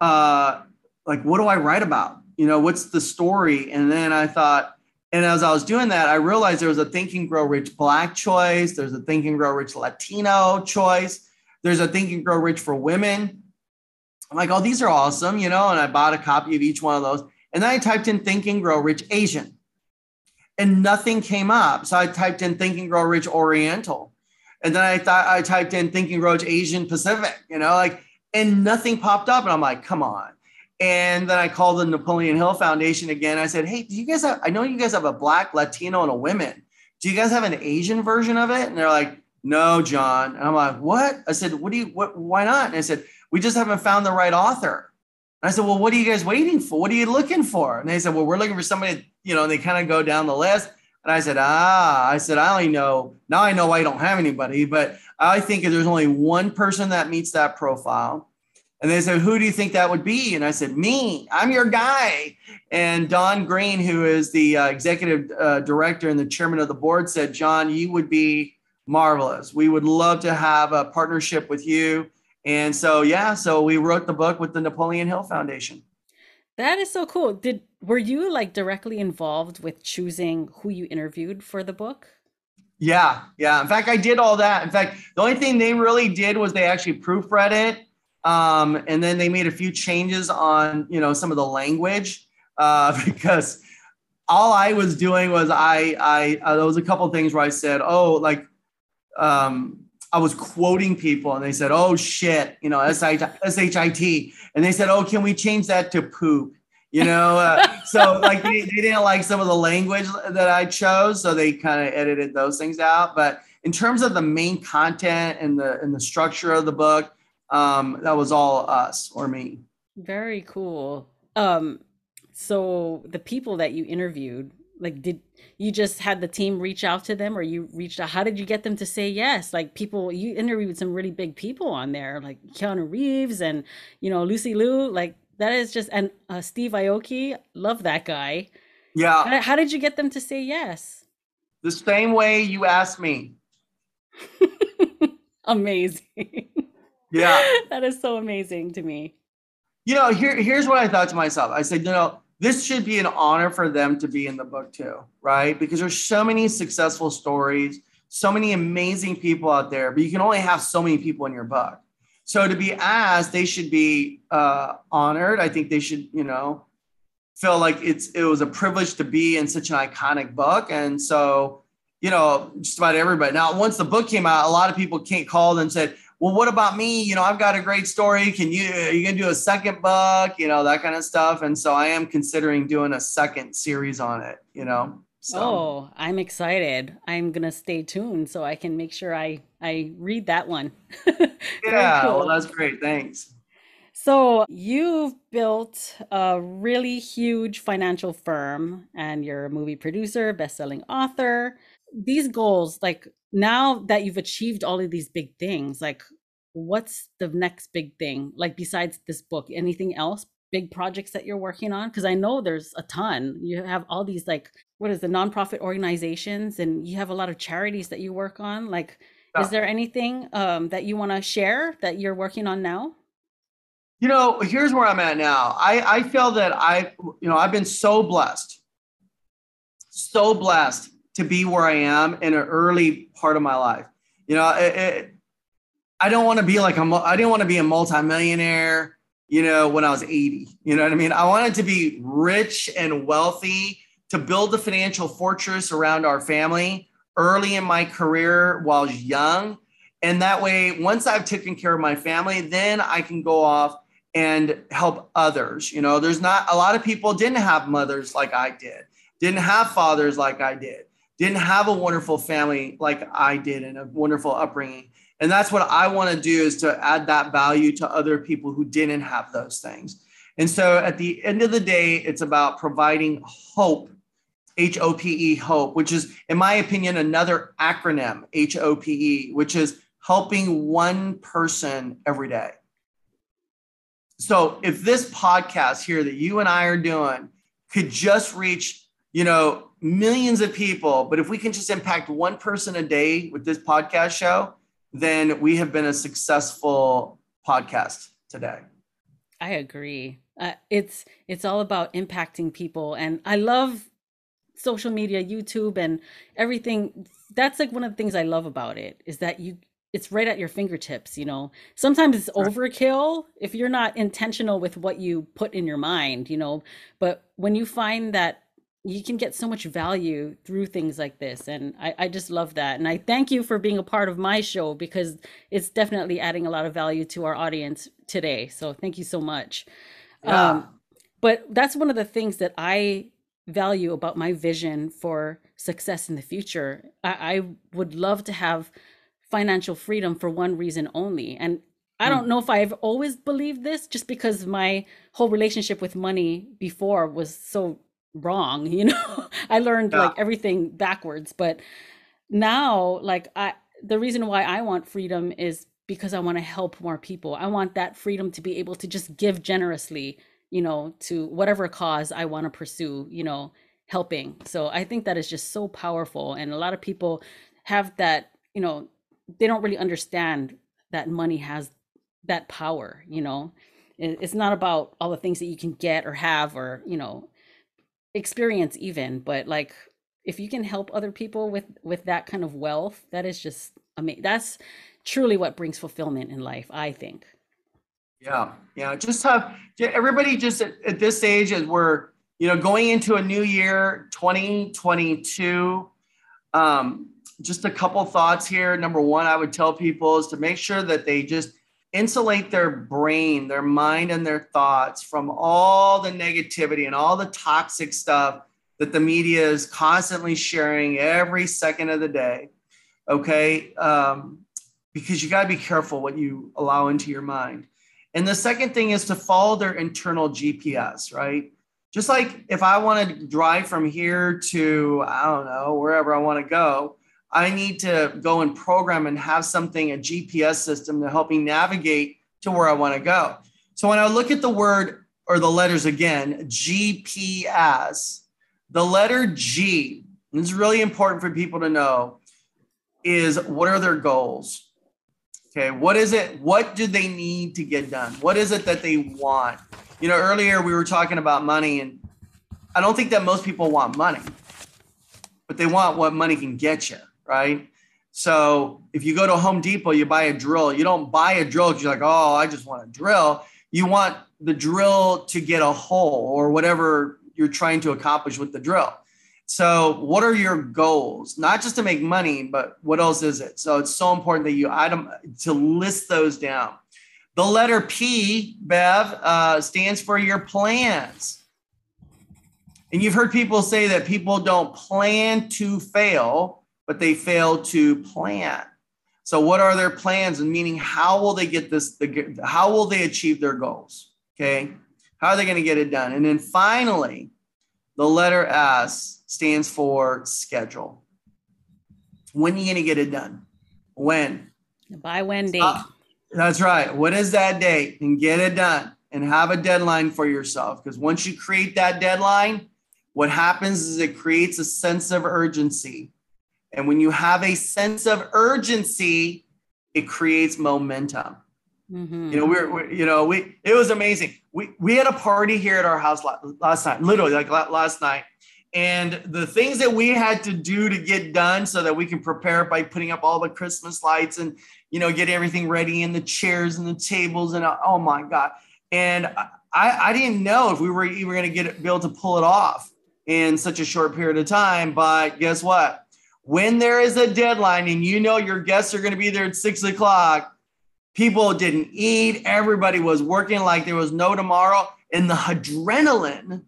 uh, like, what do I write about? You know, what's the story? And then I thought, and as I was doing that, I realized there was a Think and Grow Rich Black choice. There's a Think and Grow Rich Latino choice. There's a Think and Grow Rich for women I'm like, oh, these are awesome, you know, and I bought a copy of each one of those. And then I typed in Think and Grow Rich Asian and nothing came up. So I typed in Think and Grow Rich Oriental. And then I thought I typed in Think and Grow Rich Asian Pacific, you know, like, and nothing popped up. And I'm like, come on. And then I called the Napoleon Hill Foundation again. I said, hey, do you guys have, I know you guys have a black, Latino, and a women. Do you guys have an Asian version of it? And they're like, no, John. And I'm like, what? I said, what do you, what, why not? And I said, we just haven't found the right author. And I said, well, what are you guys waiting for? What are you looking for? And they said, well, we're looking for somebody, you know, and they kind of go down the list. And I said, ah, I said, I only know, now I know why I don't have anybody, but I think there's only one person that meets that profile. And they said, who do you think that would be? And I said, me, I'm your guy. And Don Green, who is the uh, executive uh, director and the chairman of the board, said, John, you would be marvelous. We would love to have a partnership with you. And so, yeah, so we wrote the book with the Napoleon Hill Foundation. That is so cool. Did were you like directly involved with choosing who you interviewed for the book? Yeah, yeah. In fact, I did all that. In fact, the only thing they really did was they actually proofread it, um, and then they made a few changes on you know some of the language uh, *laughs* because all I was doing was I I uh, there was a couple things where I said, oh, like um, I was quoting people and they said, oh shit, you know, S-H-I-T. And they said, oh, can we change that to poop? you know. Uh, so like they, they didn't like some of the language that I chose, so they kind of edited those things out. But in terms of the main content and the and the structure of the book, um, that was all us or me. Very cool. Um, so the people that you interviewed, like, did you just had the team reach out to them, or you reached out? How did you get them to say yes? Like, people you interviewed some really big people on there, like Keanu Reeves and you know Lucy Liu. Like that is just and uh, Steve Aoki, love that guy. Yeah. How, how did you get them to say yes? The same way you asked me. *laughs* amazing. Yeah. *laughs* that is so amazing to me. You know, here, here's what I thought to myself. I said, you know, this should be an honor for them to be in the book too, right? Because there's so many successful stories, so many amazing people out there, but you can only have so many people in your book. So to be asked, they should be uh, honored. I think they should, you know, feel like it's it was a privilege to be in such an iconic book. And so, you know, just about everybody. Now, once the book came out, a lot of people came called and said, well, what about me? You know, I've got a great story. Can you, are you going to do a second book? You know, that kind of stuff. And so I am considering doing a second series on it, you know? So. Oh, I'm excited. I'm going to stay tuned so I can make sure I, I read that one. *laughs* yeah. Cool. Well, that's great. Thanks. So you've built a really huge financial firm and you're a movie producer, best-selling author. These goals, like now that you've achieved all of these big things, like what's the next big thing? Like besides this book, anything else? Big projects that you're working on? Because I know there's a ton. You have all these like what is the nonprofit organizations, and you have a lot of charities that you work on. Like, yeah. is there anything um, that you want to share that you're working on now? You know, here's where I'm at now. I I feel that I you know I've been so blessed, so blessed to be where I am in an early part of my life. You know, it, it, I don't want to be like a, I didn't want to be a multimillionaire, you know, when I was 80. You know what I mean? I wanted to be rich and wealthy to build the financial fortress around our family early in my career while I was young. And that way, once I've taken care of my family, then I can go off and help others. You know, there's not a lot of people didn't have mothers like I did, didn't have fathers like I did didn't have a wonderful family like I did and a wonderful upbringing. And that's what I want to do is to add that value to other people who didn't have those things. And so at the end of the day, it's about providing hope, H O P E, hope, which is, in my opinion, another acronym, H O P E, which is helping one person every day. So if this podcast here that you and I are doing could just reach, you know, millions of people, but if we can just impact one person a day with this podcast show, then we have been a successful podcast today. I agree. Uh, it's it's all about impacting people, and I love social media, YouTube, and everything. That's like one of the things I love about it is that you it's right at your fingertips you know sometimes it's overkill if you're not intentional with what you put in your mind you know but when you find that you can get so much value through things like this and I, I just love that and i thank you for being a part of my show because it's definitely adding a lot of value to our audience today so thank you so much yeah. um, but that's one of the things that i value about my vision for success in the future I, I would love to have financial freedom for one reason only and I don't hmm. know if I've always believed this just because my whole relationship with money before was so wrong *laughs* you know? I learned yeah. like everything backwards but now like i the reason why i want freedom is because i want to help more people. I want that freedom to be able to just give generously you know to whatever cause i want to pursue you know helping. So i think that is just so powerful and a lot of people have that you know they don't really understand that money has that power you know? It's not about all the things that you can get or have or you know experience even but like if you can help other people with with that kind of wealth that is just i mean that's truly what brings fulfillment in life i think. Yeah yeah just have everybody just at, at this stage as we're you know going into a new year 2022 um just a couple thoughts here. Number one i would tell people is to make sure that they just insulate their brain, their mind, and their thoughts from all the negativity and all the toxic stuff that the media is constantly sharing every second of the day. Okay. Um, because you got to be careful what you allow into your mind. And the second thing is to follow their internal GPS, right? Just like if I want to drive from here to, I don't know, wherever I want to go, I need to go and program and have something, a GPS system to help me navigate to where I want to go. So when I look at the word or the letters again, GPS, the letter G, this is really important for people to know, is what are their goals? Okay, what is it? What do they need to get done? What is it that they want? You know, earlier we were talking about money, and I don't think that most people want money, but they want what money can get you right? So if you go to Home Depot, you buy a drill. You don't buy a drill because you're like, oh, I just want a drill. You want the drill to get a hole or whatever you're trying to accomplish with the drill. So, what are your goals? Not just to make money, but what else is it? So, it's so important that you item to list those down. The letter P, Bev, uh, stands for your plans. And you've heard people say that people don't plan to fail, but they fail to plan. So, what are their plans? And meaning, how will they get this? The, how will they achieve their goals? Okay, how are they going to get it done? And then finally, the letter S stands for schedule. When are you going to get it done? When? By when date? Uh, that's right. What is that date? And get it done and have a deadline for yourself. Because once you create that deadline, what happens is it creates a sense of urgency. And when you have a sense of urgency, it creates momentum. Mm-hmm. You know, we're, we're, you know, we, it was amazing. We, we had a party here at our house last night, literally like last night. And the things that we had to do to get done so that we can prepare by putting up all the Christmas lights and, you know, get everything ready and the chairs and the tables and oh my God. And I, I didn't know if we were even going to get it, be able to pull it off in such a short period of time. But guess what? When there is a deadline and you know your guests are going to be there at six o'clock, people didn't eat. Everybody was working like there was no tomorrow. And the adrenaline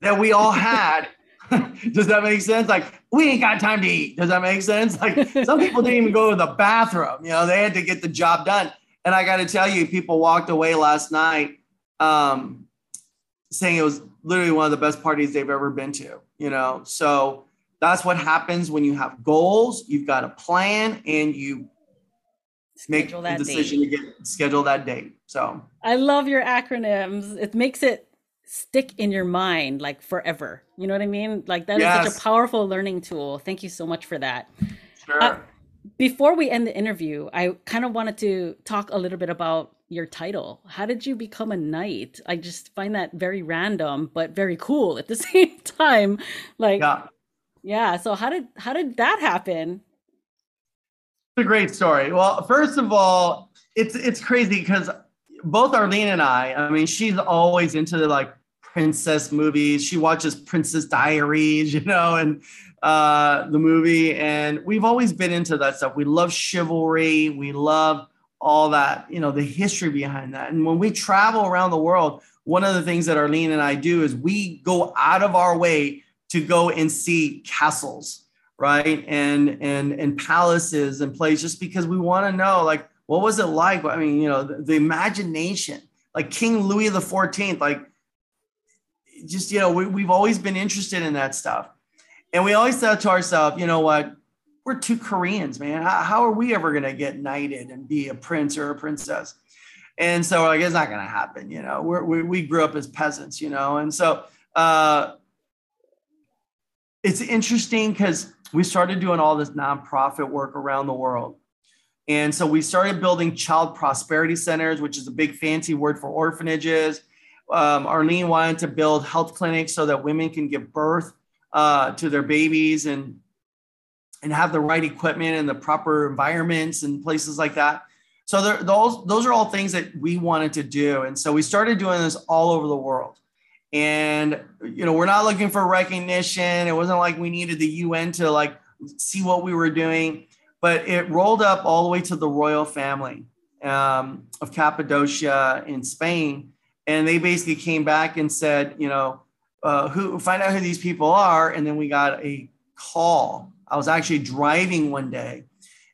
that we all had. *laughs* Does that make sense? Like, we ain't got time to eat. Does that make sense? Like, some people didn't even go to the bathroom. You know, they had to get the job done. And I got to tell you, people walked away last night um, saying it was literally one of the best parties they've ever been to. You know, so that's what happens when you have goals, you've got a plan, and you schedule make the decision date. to get schedule that date. So I love your acronyms. It makes it stick in your mind like forever. You know what I mean? Like that yes. is such a powerful learning tool. Thank you so much for that. Sure. Uh, before we end the interview, I kind of wanted to talk a little bit about your title. How did you become a knight? I just find that very random, but very cool at the *laughs* same time. Like, yeah. Yeah. So how did how did that happen? It's a great story. Well, first of all, it's it's crazy because both Arlene and I, I mean, she's always into the like princess movies. She watches Princess Diaries, *laughs* you know, and uh, the movie. And we've always been into that stuff. We love chivalry. We love all that, you know, the history behind that. And when we travel around the world, one of the things that Arlene and I do is we go out of our way to go and see castles right? And and and palaces and places just because we want to know like what was it like? I mean you know the, the imagination like king louis the 14th like just you know we, we've always been interested in that stuff. And we always thought to ourselves you know what? We're two koreans man. How, how are we ever going to get knighted and be a prince or a princess? And so like it's not going to happen you know? We're, we, we grew up as peasants you know? And so uh it's interesting because we started doing all this nonprofit work around the world. And so we started building child prosperity centers, which is a big fancy word for orphanages. Um, Arlene wanted to build health clinics so that women can give birth uh, to their babies and and have the right equipment and the proper environments and places like that. So those those are all things that we wanted to do, and so we started doing this all over the world. And you know, we're not looking for recognition. It wasn't like we needed the UN to like see what we were doing, but it rolled up all the way to the royal family. um, of Cappadocia in Spain, and they basically came back and said, you know, uh, who find out who these people are, and then we got a call. I was actually driving one day,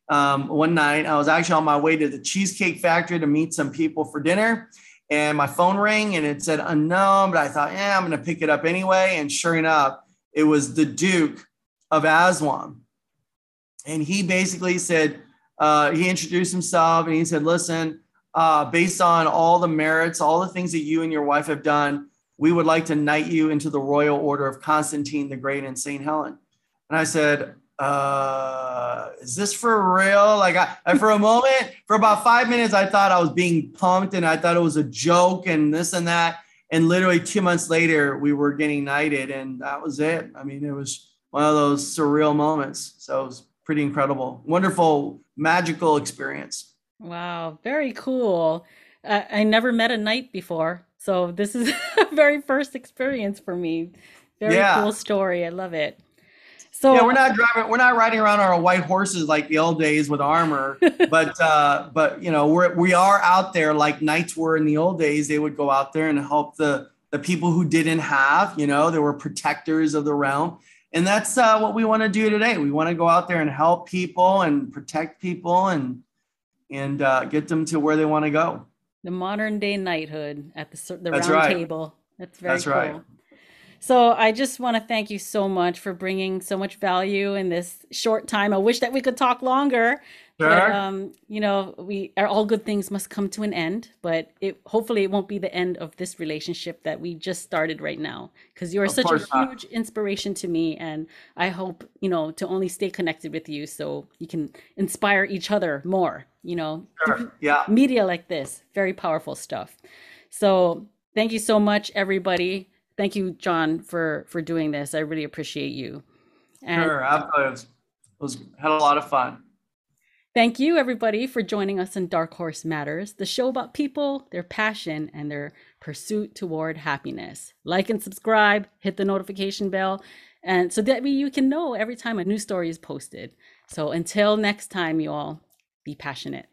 um, one night. I was actually on my way to the Cheesecake Factory to meet some people for dinner, and my phone rang and it said unknown, but I thought, yeah, I'm going to pick it up anyway. And sure enough, it was the Duke of Aswan, and he basically said uh, he introduced himself and he said, Listen, uh, based on all the merits, all the things that you and your wife have done, we would like to knight you into the Royal Order of Constantine the Great and St. Helen. And I said, uh, is this for real? Like, I, for a moment, for about five minutes, I thought I was being pumped and I thought it was a joke and this and that. And literally two months later, we were getting knighted, and that was it. I mean, it was one of those surreal moments. So it was pretty incredible, wonderful, magical experience. Wow, very cool. Uh, I never met a knight before, so this is *laughs* a very first experience for me. Very yeah. cool story. I love it. So yeah, we're not driving, we're not riding around on our white horses like the old days with armor, *laughs* but uh, but you know we're we are out there like knights were in the old days. They would go out there and help the the people who didn't have. You know, they were protectors of the realm and that's uh, what we want to do today. We want to go out there and help people and protect people and and uh, get them to where they want to go. The modern day knighthood at the the that's round right. table. That's very that's cool. right. So I just want to thank you so much for bringing so much value in this short time. I wish that we could talk longer, Sure. But, um, you know, we are all good things must come to an end, but it hopefully it won't be the end of this relationship that we just started right now. Because you are of such a not. huge inspiration to me, and I hope you know to only stay connected with you so you can inspire each other more. You know, sure. yeah, media like this, very powerful stuff. So thank you so much, everybody. Thank you, John, for for doing this. I really appreciate you. And, sure, absolutely. It was, was had a lot of fun. Thank you, everybody, for joining us in Dark Horse Matters, the show about people, their passion, and their pursuit toward happiness. Like and subscribe, hit the notification bell, and so that way you can know every time a new story is posted. So until next time, you all, be passionate.